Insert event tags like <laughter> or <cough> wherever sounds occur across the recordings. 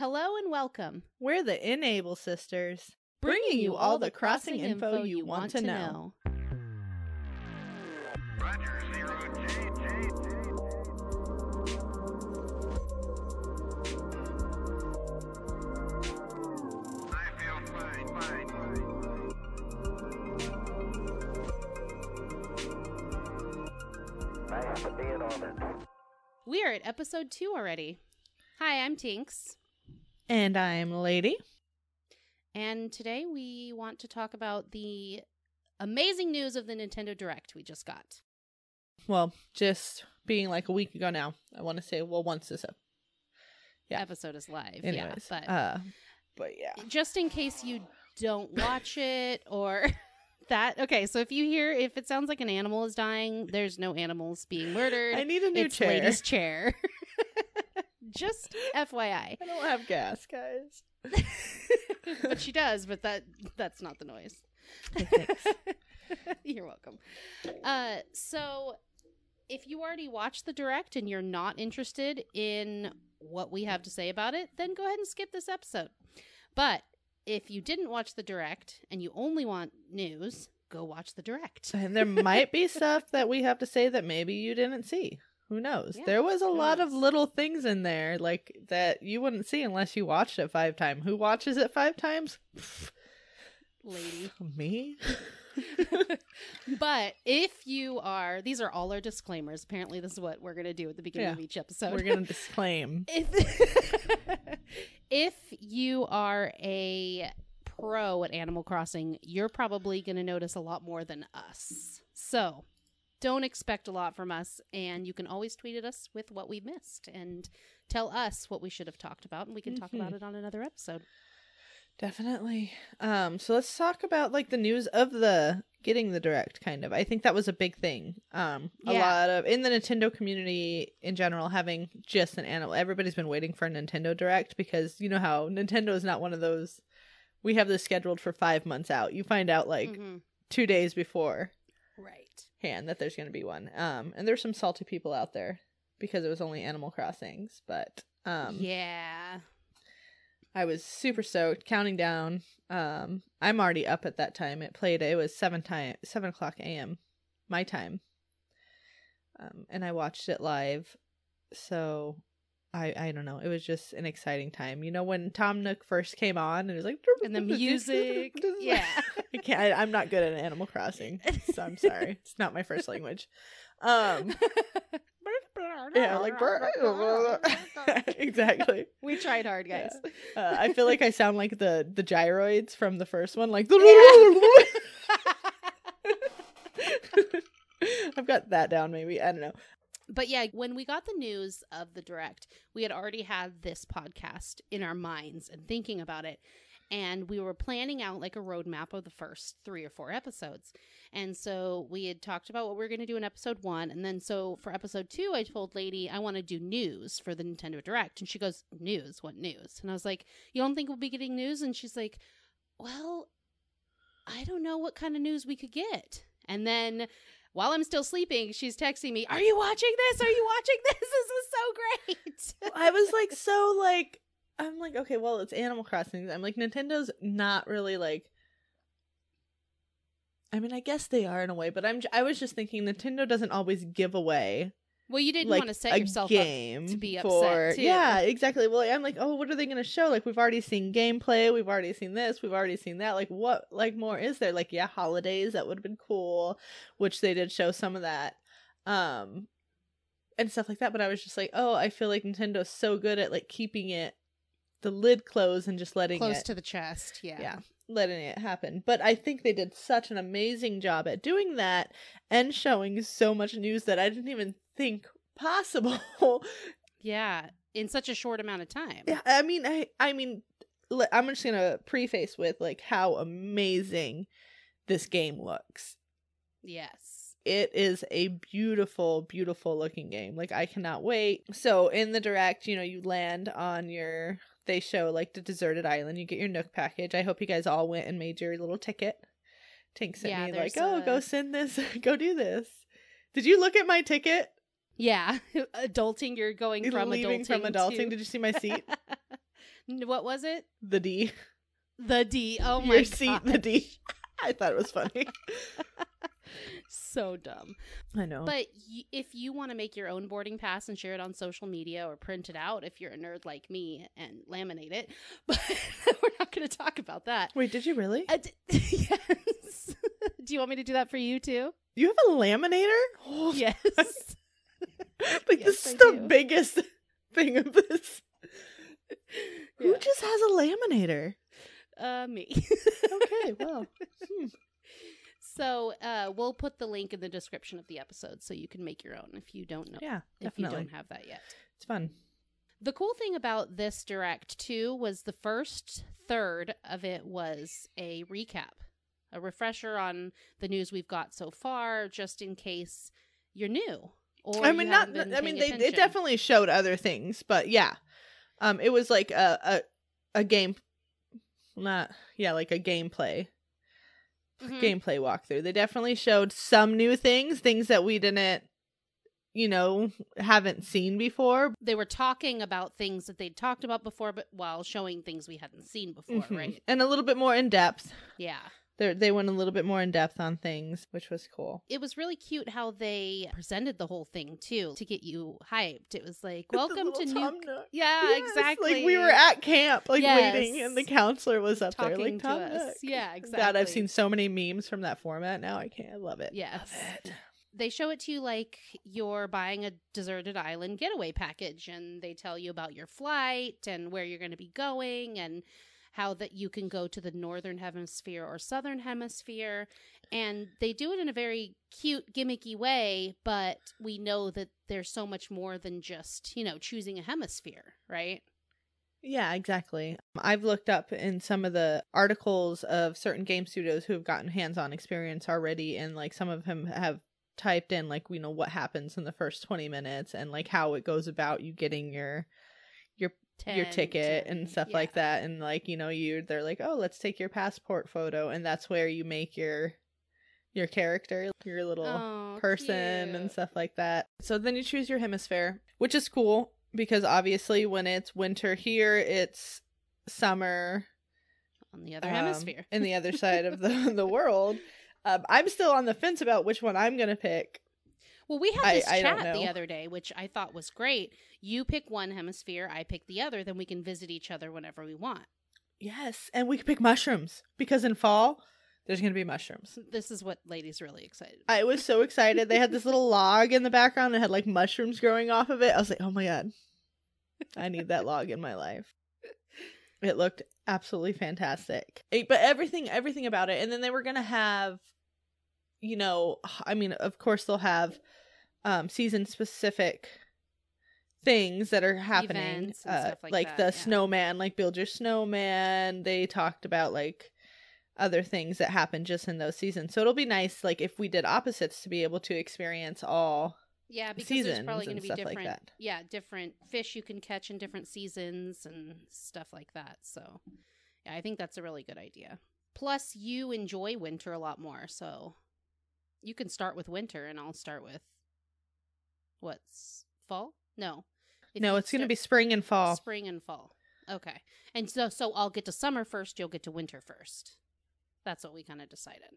Hello and welcome. We're the Enable Sisters, bringing you all the crossing info you want to know. Roger, zero J, J, J. I feel fine, fine, fine. I to be in orbit. We are at episode two already. Hi, I'm Tinks, And I'm Lady. and today we want to talk about the amazing news of the Nintendo Direct we just got. Well, just being like a week ago now. I want to say, well, once this up. Yeah. Episode is live, Anyways, yeah, but uh, but yeah, just in case you don't watch it or <laughs> that okay so if you hear if it sounds like an animal is dying there's no animals being murdered I need a new it's chair. lady's chair <laughs> just fyi I. Don't have gas, guys. but she does but that that's not the noise. <laughs> You're welcome. Uh so if you already watched the direct and you're not interested in what we have to say about it then go ahead and skip this episode. But if you didn't watch the direct and you only want news go watch the direct. And there might be stuff that we have to say that maybe you didn't see. Who knows? Yeah, there was a lot of little things in there like that you wouldn't see unless you watched it five times. Who watches it five times? Lady <laughs> Me? <laughs> but if you are these are all our disclaimers apparently this is what we're going to do at the beginning Yeah. of each episode We're gonna <laughs> disclaim. if if you are a pro at Animal Crossing, you're probably going to notice a lot more than us. So, don't expect a lot from us and you can always tweet at us with what we missed and tell us what we should have talked about and we can talk Mhm. about it on another episode. Definitely. Um, so let's talk about like the news of the getting the direct kind of. I think that was a big thing. Um a Yeah. lot of in the Nintendo community in general having just an animal everybody's been waiting for a Nintendo Direct because you know how Nintendo is not one of those we have this scheduled for 5 months out. You find out like Mhm. 2 days before Right. Hand that there's going to be one. Um and there's some salty people out there because it was only Animal Crossings, but um yeah. I was super stoked, counting down. Um, I'm already up at that time. It played. It was seven time, seven o'clock a.m. my time. Um, and I watched it live. So, I I don't know. It was just an exciting time. You know when Tom Nook first came on and it was like And the <laughs> music. <laughs> Yeah. I can't. I, I'm not good at Animal Crossing, so I'm sorry. <laughs> It's not my first language. Um, <laughs> yeah, like <laughs> exactly. we tried hard, guys. Uh, I feel like I sound like the the gyroids from the first one, like The I've got that down. Maybe I don't know. But yeah, when we got the news of the direct, we had already had this podcast in our minds and thinking about it. And we were planning out like a roadmap of the first three or four episodes. And so we had talked about what we were going to do in episode one. And then so for episode two, I told Lady I want to do news for the Nintendo Direct. And she goes, News? What news? And I was like, You don't think we'll be getting news? And she's like, Well, I don't know what kind of news we could get. And then while I'm still sleeping, she's texting me, Are you watching this? Are you watching this? <laughs> This was so great. I was like so like I'm like okay, well it's Animal Crossing. I'm like Nintendo's not really like. I mean, I guess they are in a way, but I'm. I was just thinking Nintendo doesn't always give away well, you didn't like want to set a yourself game up to be for upset. Too. yeah exactly well i'm like oh what are they going to show like we've already seen gameplay we've already seen this we've already seen that like what like more is there like yeah holidays that would have been cool which they did show some of that um and stuff like that but i was just like oh i feel like nintendo's so good at like keeping it the lid closed and just letting Close it to the chest. Yeah. yeah letting it happen but i think they did such an amazing job at doing that and showing so much news that i didn't even think possible <laughs> Yeah. In such a short amount of time. yeah i mean i i mean i'm just gonna preface with like how amazing this game looks Yes. it is a beautiful beautiful looking game like i cannot wait so in the direct you know you land on your they show like the deserted island you get your nook package i hope you guys all went and made your little ticket tink sent Yeah, me like oh a- go send this <laughs> go do this did you look at my ticket Yeah. <laughs> adulting, you're going from leaving adulting. from adulting to- did you see my seat <laughs> What was it? The D. The D. Oh my Your seat, the. D. I thought it was funny. So dumb. I know. But y- if you want to make your own boarding pass and share it on social media or print it out, if you're a nerd like me and laminate it, <laughs> but we're not going to talk about that. Wait, did you really? Uh, d- <laughs> yes. <laughs> do you want me to do that for you too? You have a laminator? Oh, <gasps> Yes. like Yes, this is I the do. biggest thing of this. Who just has a laminator? Uh, me. Okay, well. So uh, we'll put the link in the description of the episode so you can make your own if you don't know. Yeah, definitely. if you don't have that yet. It's fun. The cool thing about this direct too was the first third of it was a recap, a refresher on the news we've got so far, just in case you're new. Or I mean, not. I mean, they, attention. definitely showed other things, but yeah, um, it was like a a a game, not yeah, like a gameplay Mhm. gameplay walkthrough. They definitely showed some new things, things that we didn't, you know, haven't seen before. They were talking about things that they'd talked about before, but while showing things we hadn't seen before, Mhm. right? And a little bit more in depth. Yeah. They they went a little bit more in depth on things, which was cool. It was really cute how they presented the whole thing too to get you hyped. It was like, welcome to New. York. Yeah, Yes, exactly. Like we were at camp, like Yes. waiting, and the counselor was up there, talking like to Tom us. Nook. Yeah, exactly. God, I've seen so many memes from that format now. I can't. I love it. Yes. Love it. They show it to you like you're buying a deserted island getaway package, and they tell you about your flight and where you're going to be going, and how that you can go to the northern hemisphere or southern hemisphere. And they do it in a very cute, gimmicky way, but we know that there's so much more than just, you know, choosing a hemisphere, right? Yeah, exactly. I've looked up in some of the articles of certain game studios who have gotten hands-on experience already, and like some of them have typed in like you know what happens in the first 20 minutes and like how it goes about you getting your your Tent ticket and stuff yeah. like that and like you know you they're like oh let's take your passport photo and that's where you make your your character your little Oh, person and stuff like that so then you choose your hemisphere which is cool because obviously when it's winter here it's summer on the other um, hemisphere. in the other side of <laughs> the the world um, i'm still on the fence about which one i'm gonna pick Well, we had this I don't chat the other day, which I thought was great. You pick one hemisphere, I pick the other, then we can visit each other whenever we want. yes and we can pick mushrooms because in fall there's gonna be mushrooms This is what ladies really excited. I was so excited. They had this little <laughs> log in the background and had like mushrooms growing off of it. I was like, oh my God, I need that log in my life. It looked absolutely fantastic. Eh, But everything, everything about it. And then they were going to have, you know, I mean, of course, they'll have um, season specific things that are happening. And uh, stuff like like that, the yeah. snowman, like build your snowman. They talked about like other things that happen just in those seasons. So it'll be nice, like if we did opposites, to be able to experience all. yeah, because there's probably going to be like different. that. yeah, different fish you can catch in different seasons and stuff like that. So, yeah, I think that's a really good idea. Plus, you enjoy winter a lot more, so you can start with winter, and I'll start with what's fall? No, If no, it's going to be spring and fall. Spring and fall. Okay. And so so I'll get to summer first, you'll get to winter first. That's what we kind of decided.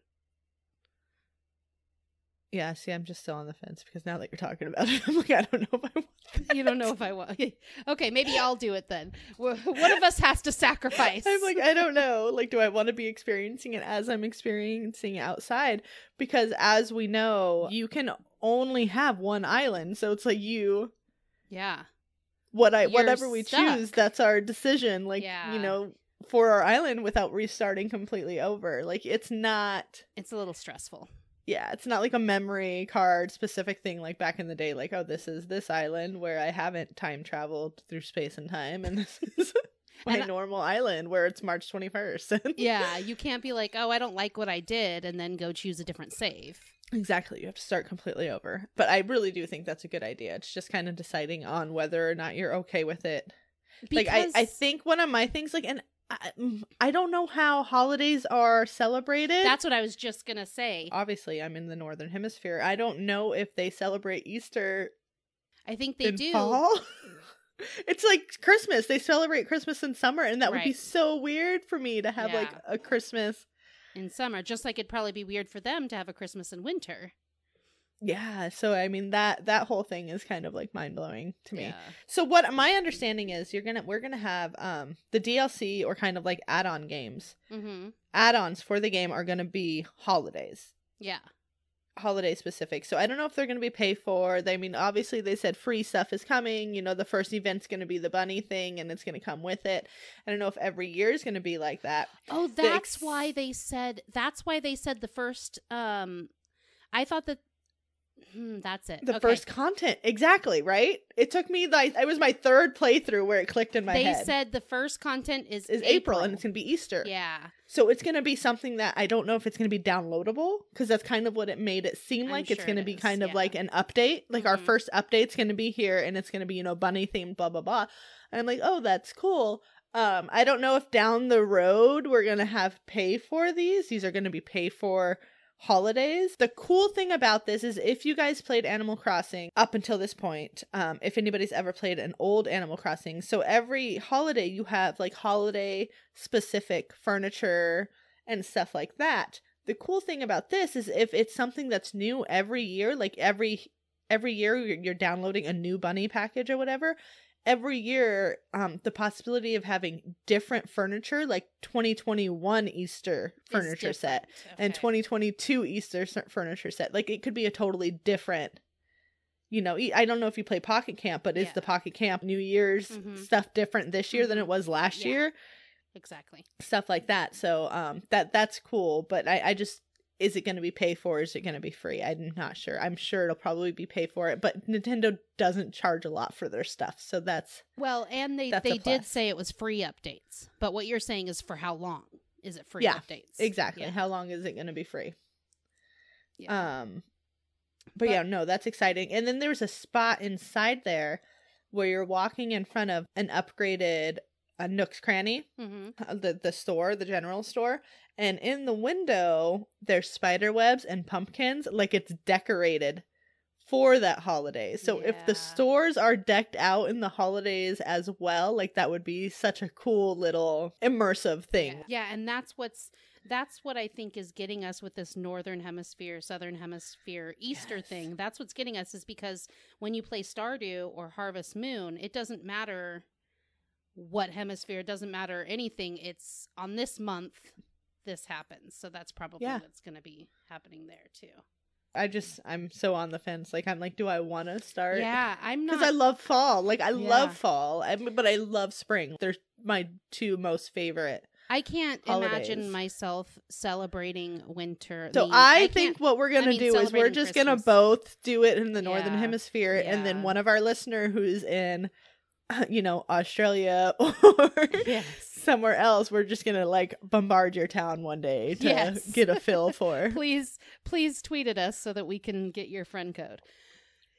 Yeah, see, I'm just still on the fence because now that you're talking about it, <laughs> I'm like, I don't know if I want. That. <laughs> You don't know if I want. <laughs> Okay, maybe I'll do it then. One of us has to sacrifice. I'm like, I don't know. Like, do I want to be experiencing it as I'm experiencing it outside? Because as we know, you can only have one island, so it's like you yeah. what I You're whatever we stuck. choose, that's our decision. Like, Yeah. you know, for our island without restarting completely over. Like, it's not. It's a little stressful. Yeah, it's not like a memory card specific thing like back in the day, like, oh, this is this island where I haven't time traveled through space and time, and this <laughs> is my And I- normal island where it's March 21st. <laughs> Yeah, you can't be like, "Oh, I don't like what I did," and then go choose a different save. Exactly. You have to start completely over. But I really do think that's a good idea. It's just kind of deciding on whether or not you're okay with it. like, I, I think one of my things, like, and I, mm, I don't know how holidays are celebrated. that's what I was just gonna say. Obviously, I'm in the northern hemisphere. I don't know if they celebrate Easter I think they in do. fall. <laughs> It's like Christmas. They celebrate Christmas in summer, and that would be so weird for me to have like a Christmas. In summer, just like it'd probably be weird for them to have a Christmas in winter. Yeah, so I mean that that whole thing is kind of like mind blowing to me. Yeah. So what my understanding is, you're gonna we're gonna have um the DLC or kind of like add on games. Mm-hmm. Add ons for the game are gonna be holidays. Yeah. Holiday specific. So I don't know if they're going to be paid for. I mean obviously they said free stuff is coming. You know the first event's going to be the bunny thing and it's going to come with it. I don't know if every year is going to be like that. Oh, that's ex- why they said. That's why they said the first. Um, I thought that. Hmm, that's it. The Okay. first content exactly, right? It took me like it was my third playthrough where it clicked in my They head. They said the first content is is April. and it's going to be Easter. Yeah. So it's going to be something that I don't know if it's going to be downloadable because that's kind of what it made it seem I'm like. it's sure going to it be is, kind of like an update. Like our Mhm. first update's going to be here and it's going to be, you know, bunny themed, blah, blah, blah. And I'm like, oh, that's cool. Um, I don't know if down the road we're going to have pay for these. These are going to be pay for holidays. The cool thing about this is if you guys played Animal Crossing up until this point, um, if anybody's ever played an old Animal Crossing, so every holiday you have like holiday specific furniture and stuff like that. The cool thing about this is if it's something that's new every year, like every every year you're, downloading a new bunny package or whatever, every year um the possibility of having different furniture like 2021 Easter furniture set different. and 2022 Easter furniture set. Like it could be a totally different you know, i don't know if you play Pocket Camp, but is Yeah. the Pocket Camp New Year's Mhm. stuff different this year than Mhm. it was last Yeah. year? Exactly. stuff like that. So um that that's cool, but I I just is it going to be pay for? Is it going to be free? I'm not sure. I'm sure it'll probably be pay for it, but Nintendo doesn't charge a lot for their stuff. So that's Well, and they they did say it was free updates, but what you're saying is for how long? Is it free Yeah, updates? exactly. Yeah. How long is it going to be free? yeah. Um but, But- yeah, no, that's exciting. And then there's a spot inside there where you're walking in front of an upgraded a Nook's Cranny, hmm uh, the the store, the general store, and in the window there's spider webs and pumpkins, like it's decorated for that holiday. So if the stores are decked out in the holidays as well, like that would be such a cool little immersive thing. Yeah. yeah, and that's what's that's what I think is getting us with this northern hemisphere, southern hemisphere Easter Yes. thing. That's what's getting us is because when you play Stardew or Harvest Moon, it doesn't matter what hemisphere, it doesn't matter anything. It's on this month this happens. So that's probably Yeah. what's going to be happening there too. I just I'm so on the fence. Like I'm like, do I want to start? Yeah, I'm <laughs> not Because I love fall. Like I Yeah. love fall. I mean, but I love spring. They're my two most favorite. I can't holidays. imagine myself celebrating winter. So I, can't- think what we're gonna mean, do is we're just gonna both do it in the northern Yeah. hemisphere, and then one of our listener who's in, <laughs> you know, Australia <laughs> or Yes. somewhere else, we're just gonna like bombard your town one day to Yes. get a fill <laughs> for. please please tweet at us so that we can get your friend code.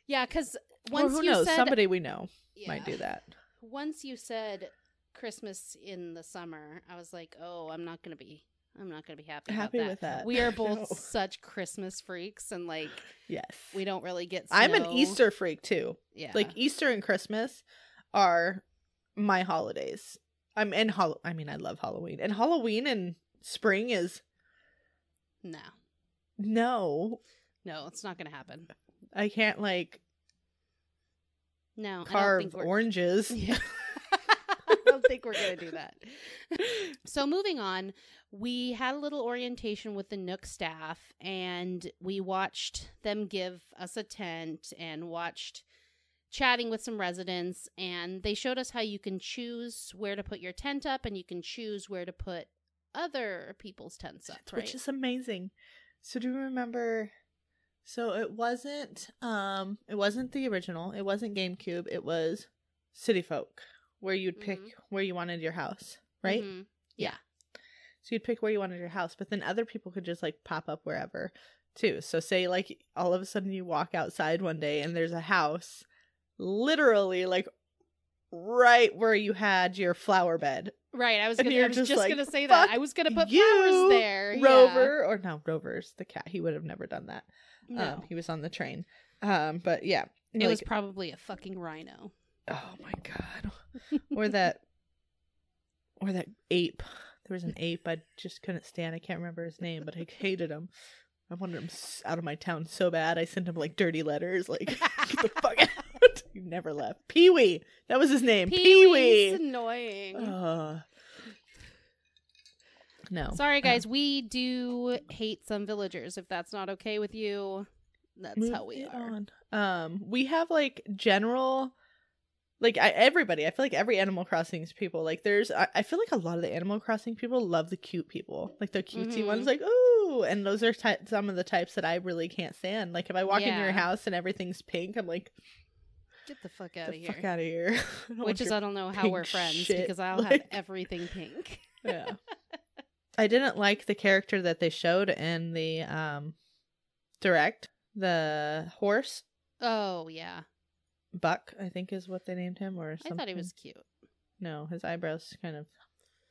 Yeah, because once who you knows? said Somebody we know Yeah. might do that. Once you said Christmas in the summer, I was like, oh, I'm not gonna be. I'm not gonna be happy. about Happy with that. We are both No. such Christmas freaks, and like Yes, we don't really get. I'm an. Easter freak too. Yeah, Like Easter and Christmas are my holidays. I'm in Hall. I mean, I love Halloween, and Halloween and spring is no, no. no, it's not gonna happen. I can't like No, carve oranges. <laughs> Yeah. <laughs> I don't think we're going to do that. So, moving on, we had a little orientation with the Nook staff and we watched them give us a tent and watched chatting with some residents. And they showed us how you can choose where to put your tent up and you can choose where to put other people's tents up, right? which is amazing. So do you remember? So it wasn't um it wasn't the original. It wasn't GameCube. It was City Folk, where you'd pick Mhm. where you wanted your house, right? Mhm. So you'd pick where you wanted your house, but then other people could just like pop up wherever too. So say like all of a sudden you walk outside one day and there's a house literally like right where you had your flower bed. Right. I was gonna, I was just just, like, going to say that. I was going to put you, flowers there. yeah. Rover or no, Rover's the cat. He would have never done that. No. Um, he was on the train. Um, but yeah, it like, was probably a fucking rhino. Oh my god. or that <laughs> or that ape. There was an ape I just couldn't stand. I can't remember his name, but I hated him. I wanted him out of my town so bad. I sent him like dirty letters, like <laughs> get the fuck he never left. Pee Wee. That was his name. Pee Wee. annoying. Uh, no. Sorry, guys. we do hate some villagers. If that's not okay with you, that's how we are. on. Um, we have like general, like I, everybody. I feel like every Animal Crossing's people. Like there's, I, I feel like a lot of the Animal Crossing people love the cute people, like the cutesy Mhm. ones. Like ooh, and those are ty- some of the types that I really can't stand. Like if I walk in your house and everything's pink, I'm like, Get the fuck out of here. fuck out of here. <laughs> I don't want Which is, I don't know how we're friends shit, because I'll have everything pink. <laughs> yeah. <laughs> I didn't like the character that they showed in the um direct. The horse Oh yeah, Buck, I think is what they named him, or I thought he was cute. No, his eyebrows kind of.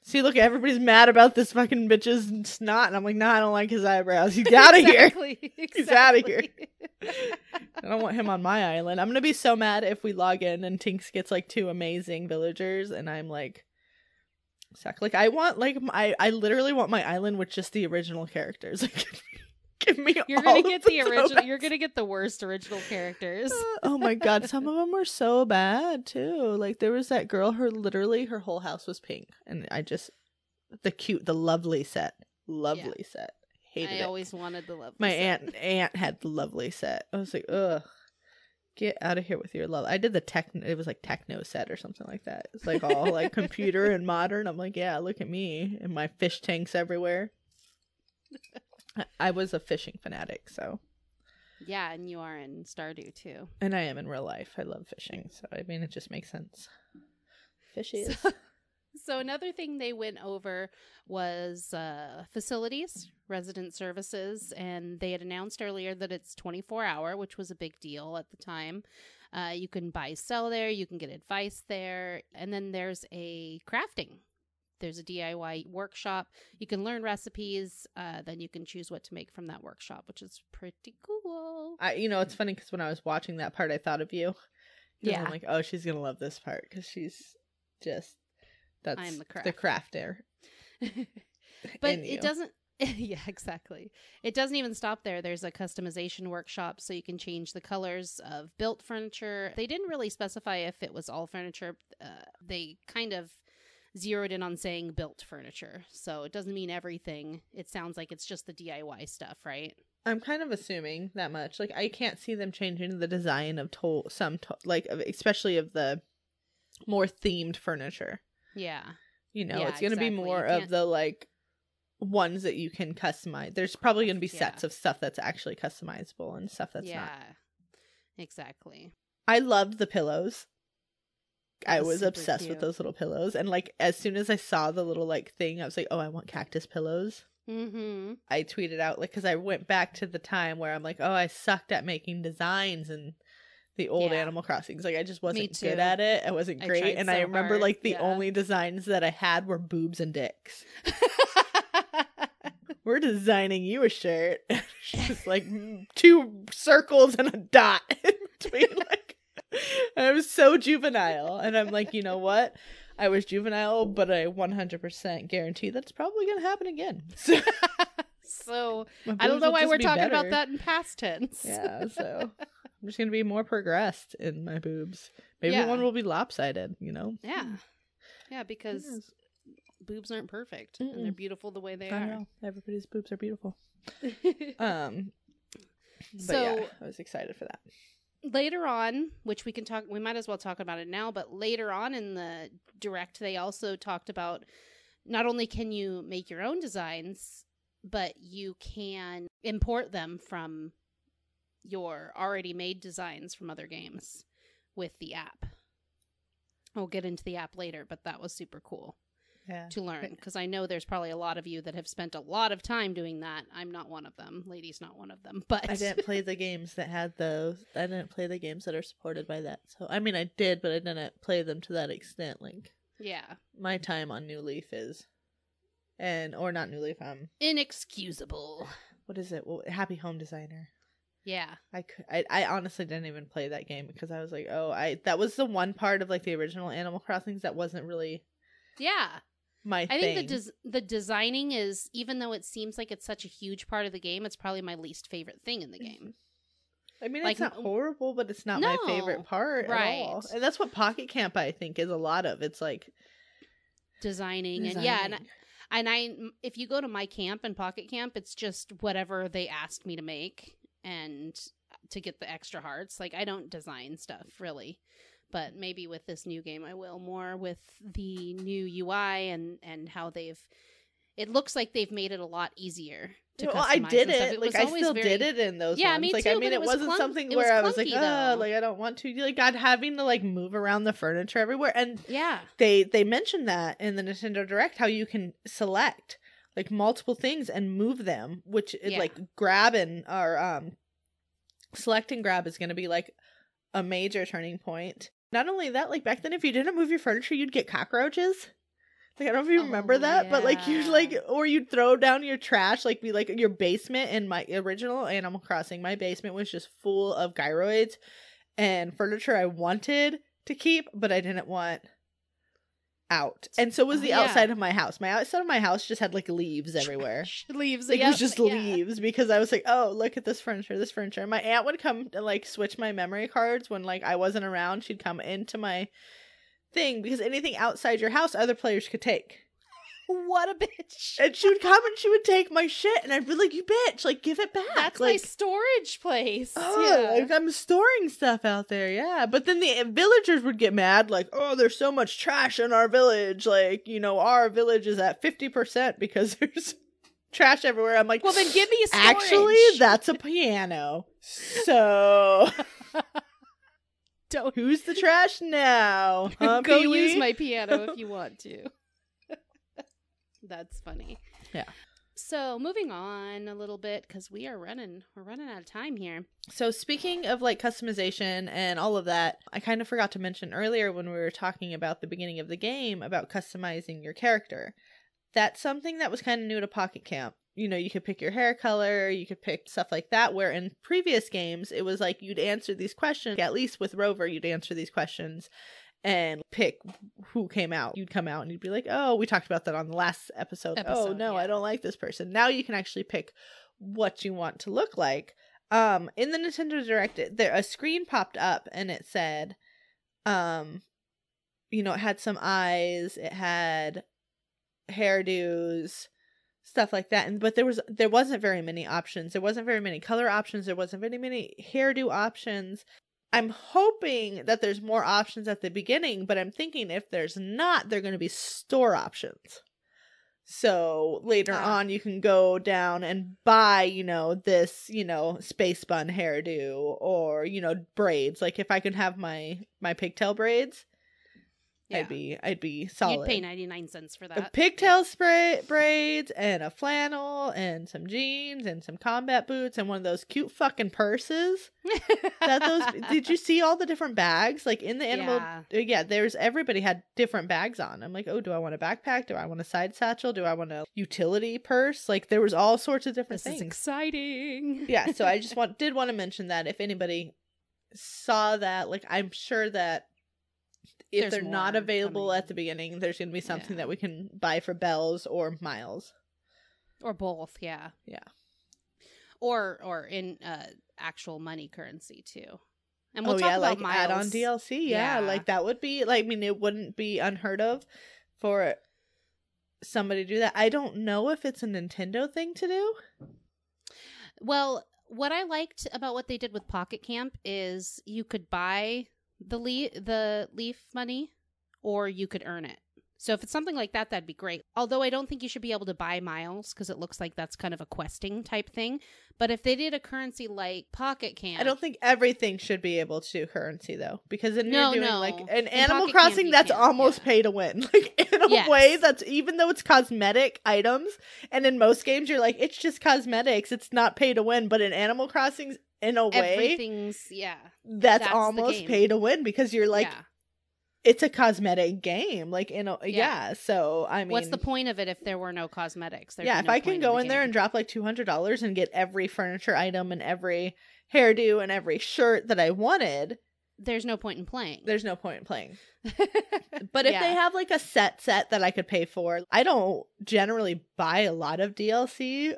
See, look, everybody's mad about this fucking bitch's snot, and I'm like, nah, I don't like his eyebrows. He's out of here. Exactly, <laughs> He's outta here. I don't want him on my island. I'm gonna be so mad if we log in and Tinks gets like two amazing villagers, and I'm like, suck. Like, I want like I I literally want my island with just the original characters. <laughs> Like, give me. You're all gonna get the original. You're gonna get the worst original characters. <laughs> <laughs> oh my god, some of them were so bad too. Like there was that girl, her literally her whole house was pink, and I just the cute, the lovely set, lovely set. Hated I it. always wanted the love. my aunt aunt had the lovely set. I was like, ugh. Get out of here with your love. I did the tech. It was like techno set or something like that. It's like all like <laughs> computer and modern. I'm like, yeah, look at me and my fish tanks everywhere. I- was a fishing fanatic, so Yeah, and you are in Stardew too. And I am in real life. I love fishing, so I mean it just makes sense. Fishes. So, <laughs> so another thing they went over was uh, facilities, resident services, and they had announced earlier that it's 24 hour, which was a big deal at the time. Uh, you can buy, sell there, you can get advice there, and then there's a crafting. There's a DIY workshop. You can learn recipes. Uh, then you can choose what to make from that workshop, which is pretty cool. I, you know, it's funny because when I was watching that part, I thought of you. Yeah. I'm like, oh, she's gonna love this part because she's just that's I'm the the crafter. <laughs> but in you. it doesn't <laughs> yeah exactly it doesn't even stop there there's a customization workshop so you can change the colors of built furniture they didn't really specify if it was all furniture uh, they kind of zeroed in on saying built furniture so it doesn't mean everything it sounds like it's just the diy stuff right I'm kind of assuming that much. Like, I can't see them changing the design of to- some to- like, of, especially of the more themed furniture. yeah You know, Yeah, it's gonna be more of the like ones that you can customize. There's probably gonna be Yeah. sets of stuff that's actually customizable and stuff that's yeah not. exactly I loved the pillows. I was obsessed cute. with those little pillows. And like as soon as I saw the little like thing, I was like, "Oh, I want cactus pillows." mm-hmm I tweeted out like cuz I went back to the time where I'm like, "Oh, I sucked at making designs and the old Yeah. Animal Crossings. Like I just wasn't good at it. I wasn't I great." and I remember hard, like the yeah. only designs that I had were boobs and dicks. We're designing you a shirt. <laughs> Just like <laughs> mm, two circles and a dot <laughs> in between. Like, I was so juvenile. And I'm like, you know what? I was juvenile, but I 100% guarantee that's probably going to happen again. <laughs> So, so I don't know why we're be talking about that in past tense. Yeah, <laughs> so I'm just going to be more progressed in my boobs. Maybe Yeah. one will be lopsided, you know? yeah. Yeah, because knows? boobs aren't perfect and they're beautiful the way they I are. know. Everybody's boobs are beautiful. <laughs> Um, so yeah, I was excited for that. Later on, which we can talk, we might as well talk about it now, but later on in the direct, they also talked about not only can you make your own designs, but you can import them from your already made designs from other games with the app. We'll get into the app later, but that was super cool Yeah. to learn because I know there's probably a lot of you that have spent a lot of time doing that. I'm not one of them. Lady's not one of them, <laughs> but I didn't play the games that had those. I didn't play the games that are supported by that. So I mean, I did, but I didn't play them to that extent. Like yeah, my time on New Leaf is, and or not New Leaf. Um, inexcusable. what is it? Well, Happy Home Designer. Yeah. I, cou- I I honestly didn't even play that game because I was like, oh, I that was the one part of like the original Animal Crossings that wasn't really Yeah. My I thing. think the des- the designing is even though it seems like it's such a huge part of the game, it's probably my least favorite thing in the game. I mean, like, it's not horrible, but it's not my favorite part at all. And that's what Pocket Camp I think is a lot of. It's like Designing, and yeah, and designing. and I if you go to my camp and Pocket Camp, it's just whatever they asked me to make and to get the extra hearts. Like I don't design stuff really. But maybe with this new game I will more with the new UI and and how they've it looks like they've made it a lot easier to well, I did stuff. it. like I still very- did it in those. Yeah, ones. me like too, I mean, it it, was wasn't something it was where I was like, oh, though. like I don't want to. Like God, having to like move around the furniture everywhere, and Yeah. they they mentioned that in the Nintendo Direct how you can select like multiple things and move them, which is Yeah. like grab and or um select and grab is going to be like a major turning point. Not only that, like back then, if you didn't move your furniture, you'd get cockroaches. Like I don't know if you Oh, remember that, but like you'd like, or you'd throw down your trash, like be like your basement. In my original Animal Crossing, my basement was just full of gyroids and furniture I wanted to keep, but I didn't want out. And so was Oh, the yeah. outside of my house. My outside of my house just had like leaves everywhere. <laughs> leaves. Like, it was just yeah. leaves because I was like, oh, look at this furniture, this furniture. And my aunt would come and like switch my memory cards when like I wasn't around. She'd come into my thing because anything outside your house, other players could take. What a bitch. And she would come and she would take my shit, and I'd be like, "You bitch! Like, give it back!" That's my like, storage place. Oh, yeah. like I'm storing stuff out there, yeah. But then the eh, villagers would get mad, like, "Oh, there's so much trash in our village. Like, you know, our village is at fifty percent because <laughs> there's trash everywhere." I'm like, well, then give me a storage. Actually, that's a piano. So, <laughs> Don't who's the trash now? Huh, <laughs> go Pee-wee? use my piano if you want to. That's funny. Yeah. So moving on a little bit because we are running, we're running out of time here. So speaking of like customization and all of that, I kind of forgot to mention earlier when we were talking about the beginning of the game about customizing your character. That's something that was kind of new to Pocket Camp. You know, you could pick your hair color, you could pick stuff like that where in previous games it was like you'd answer these questions, at least with Rover you'd answer these questions and pick who came out. You'd come out and you'd be like, "Oh, we talked about that on the last episode. oh, Episode, no, I don't like this person." Now you can actually pick what you want to look like um in the nintendo direct there a screen popped up and it said um you know it had some eyes it had hairdos stuff like that and but there was there wasn't very many options there wasn't very many color options there wasn't very many hairdo options i'm hoping that there's more options at the beginning but i'm thinking if there's not they're going to be store options so later Ah. on, you can go down and buy, you know, this, you know, space bun hairdo or you know braids. Like if I could have my my pigtail braids, Yeah. I'd be I'd be solid. You'd pay 99 cents for A that. pigtail spray braids and a flannel and some jeans and some combat boots and one of those cute fucking purses. That those <laughs> did you see all the different bags like in the animal Yeah. uh, yeah, there's everybody had different bags on. I'm like, oh, do I want a backpack? Do I want a side satchel? Do I want a utility purse? Like there was all sorts of different This is things. exciting. yeah, so I just <laughs> want did want to mention that if anybody saw that, like I'm sure that if There's they're not available coming. at the beginning, there's gonna be something Yeah. that we can buy for bells or miles. Or both, yeah. Yeah. Or or in uh actual money currency too. And we'll oh talk yeah, about like add on. DLC. Yeah, Yeah. like that would be like I mean it wouldn't be unheard of for somebody to do that. I don't know if it's a Nintendo thing to do. Well, what I liked about what they did with Pocket Camp is you could buy the leaf the leaf money or you could earn it. So if it's something like that that'd be great. Although I don't think you should be able to buy miles because it looks like that's kind of a questing type thing. But if they did a currency like Pocket Camp I don't think everything should be able to do currency though, because then No, you're doing no. like In an Animal Pocket Camp, Crossing you that's can't, almost yeah. pay to win. <laughs> Like in a Yes. way that's even though it's cosmetic items, and in most games you're like it's just cosmetics, it's not pay to win. But in Animal Crossings, in a way, everything's yeah. That's, that's almost pay to win because you're like yeah. it's a cosmetic game. Like in a, yeah. Yeah. So I mean, What's the point of it if there were no cosmetics? There'd yeah, if no I can go the in there and drop like two hundred dollars and get every furniture item and every hairdo and every shirt that I wanted, there's no point in playing. there's no point in playing. <laughs> But if Yeah. they have like a set set that I could pay for, I don't generally buy a lot of DLC,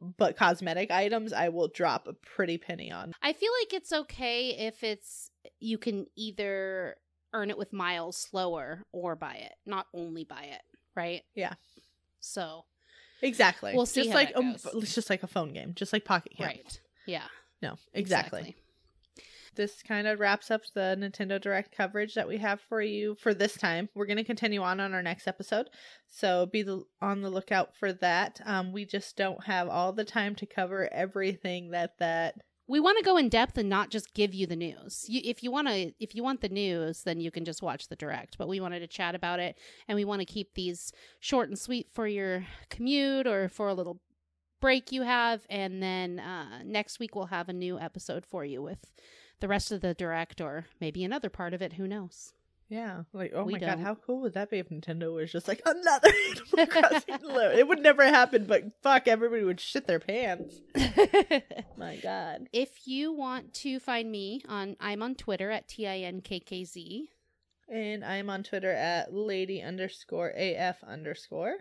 but cosmetic items I will drop a pretty penny on. I feel like it's okay if it's you can either earn it with miles slower or buy it, not only buy it, right? Yeah. So Exactly. We'll see Just like goes. it's just like a phone game, just like Pocket Camp. right, yeah, No, exactly. This kind of wraps up the Nintendo Direct coverage that we have for you for this time. We're going to continue on on our next episode, so be the, on the lookout for that. Um, we just don't have all the time to cover everything that that We want to go in depth and not just give you the news. You, if you want to, if you want the news, then you can just watch the direct. But we wanted to chat about it, and we want to keep these short and sweet for your commute or for a little break you have. And then uh, next week we'll have a new episode for you with the rest of the direct, or maybe another part of it. Who knows? Yeah, like oh We my god, don't. how cool would that be if Nintendo was just like <laughs> another Animal Crossing? It would never happen, but fuck, everybody would shit their pants. <laughs> My god. if you want to find me on, I'm on Twitter at t i n k k z. And I'm on Twitter at lady underscore af underscore.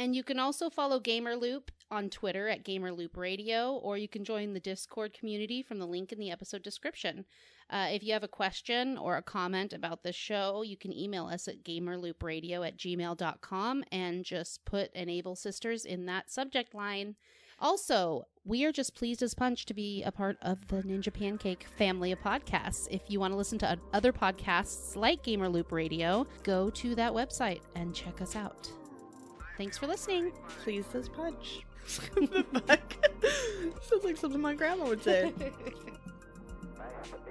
And you can also follow Gamerloop on Twitter at Gamerloop Radio, or you can join the Discord community from the link in the episode description. Uh, if you have a question or a comment about this show, you can email us at gamerloopradio at gmail.com and just put Enable Sisters in that subject line. Also, we are just pleased as punch to be a part of the Ninja Pancake family of podcasts. If you want to listen to other podcasts like Gamerloop Radio, go to that website and check us out. Thanks for listening. Please says punch. <laughs> Sounds like something my grandma would say. <laughs>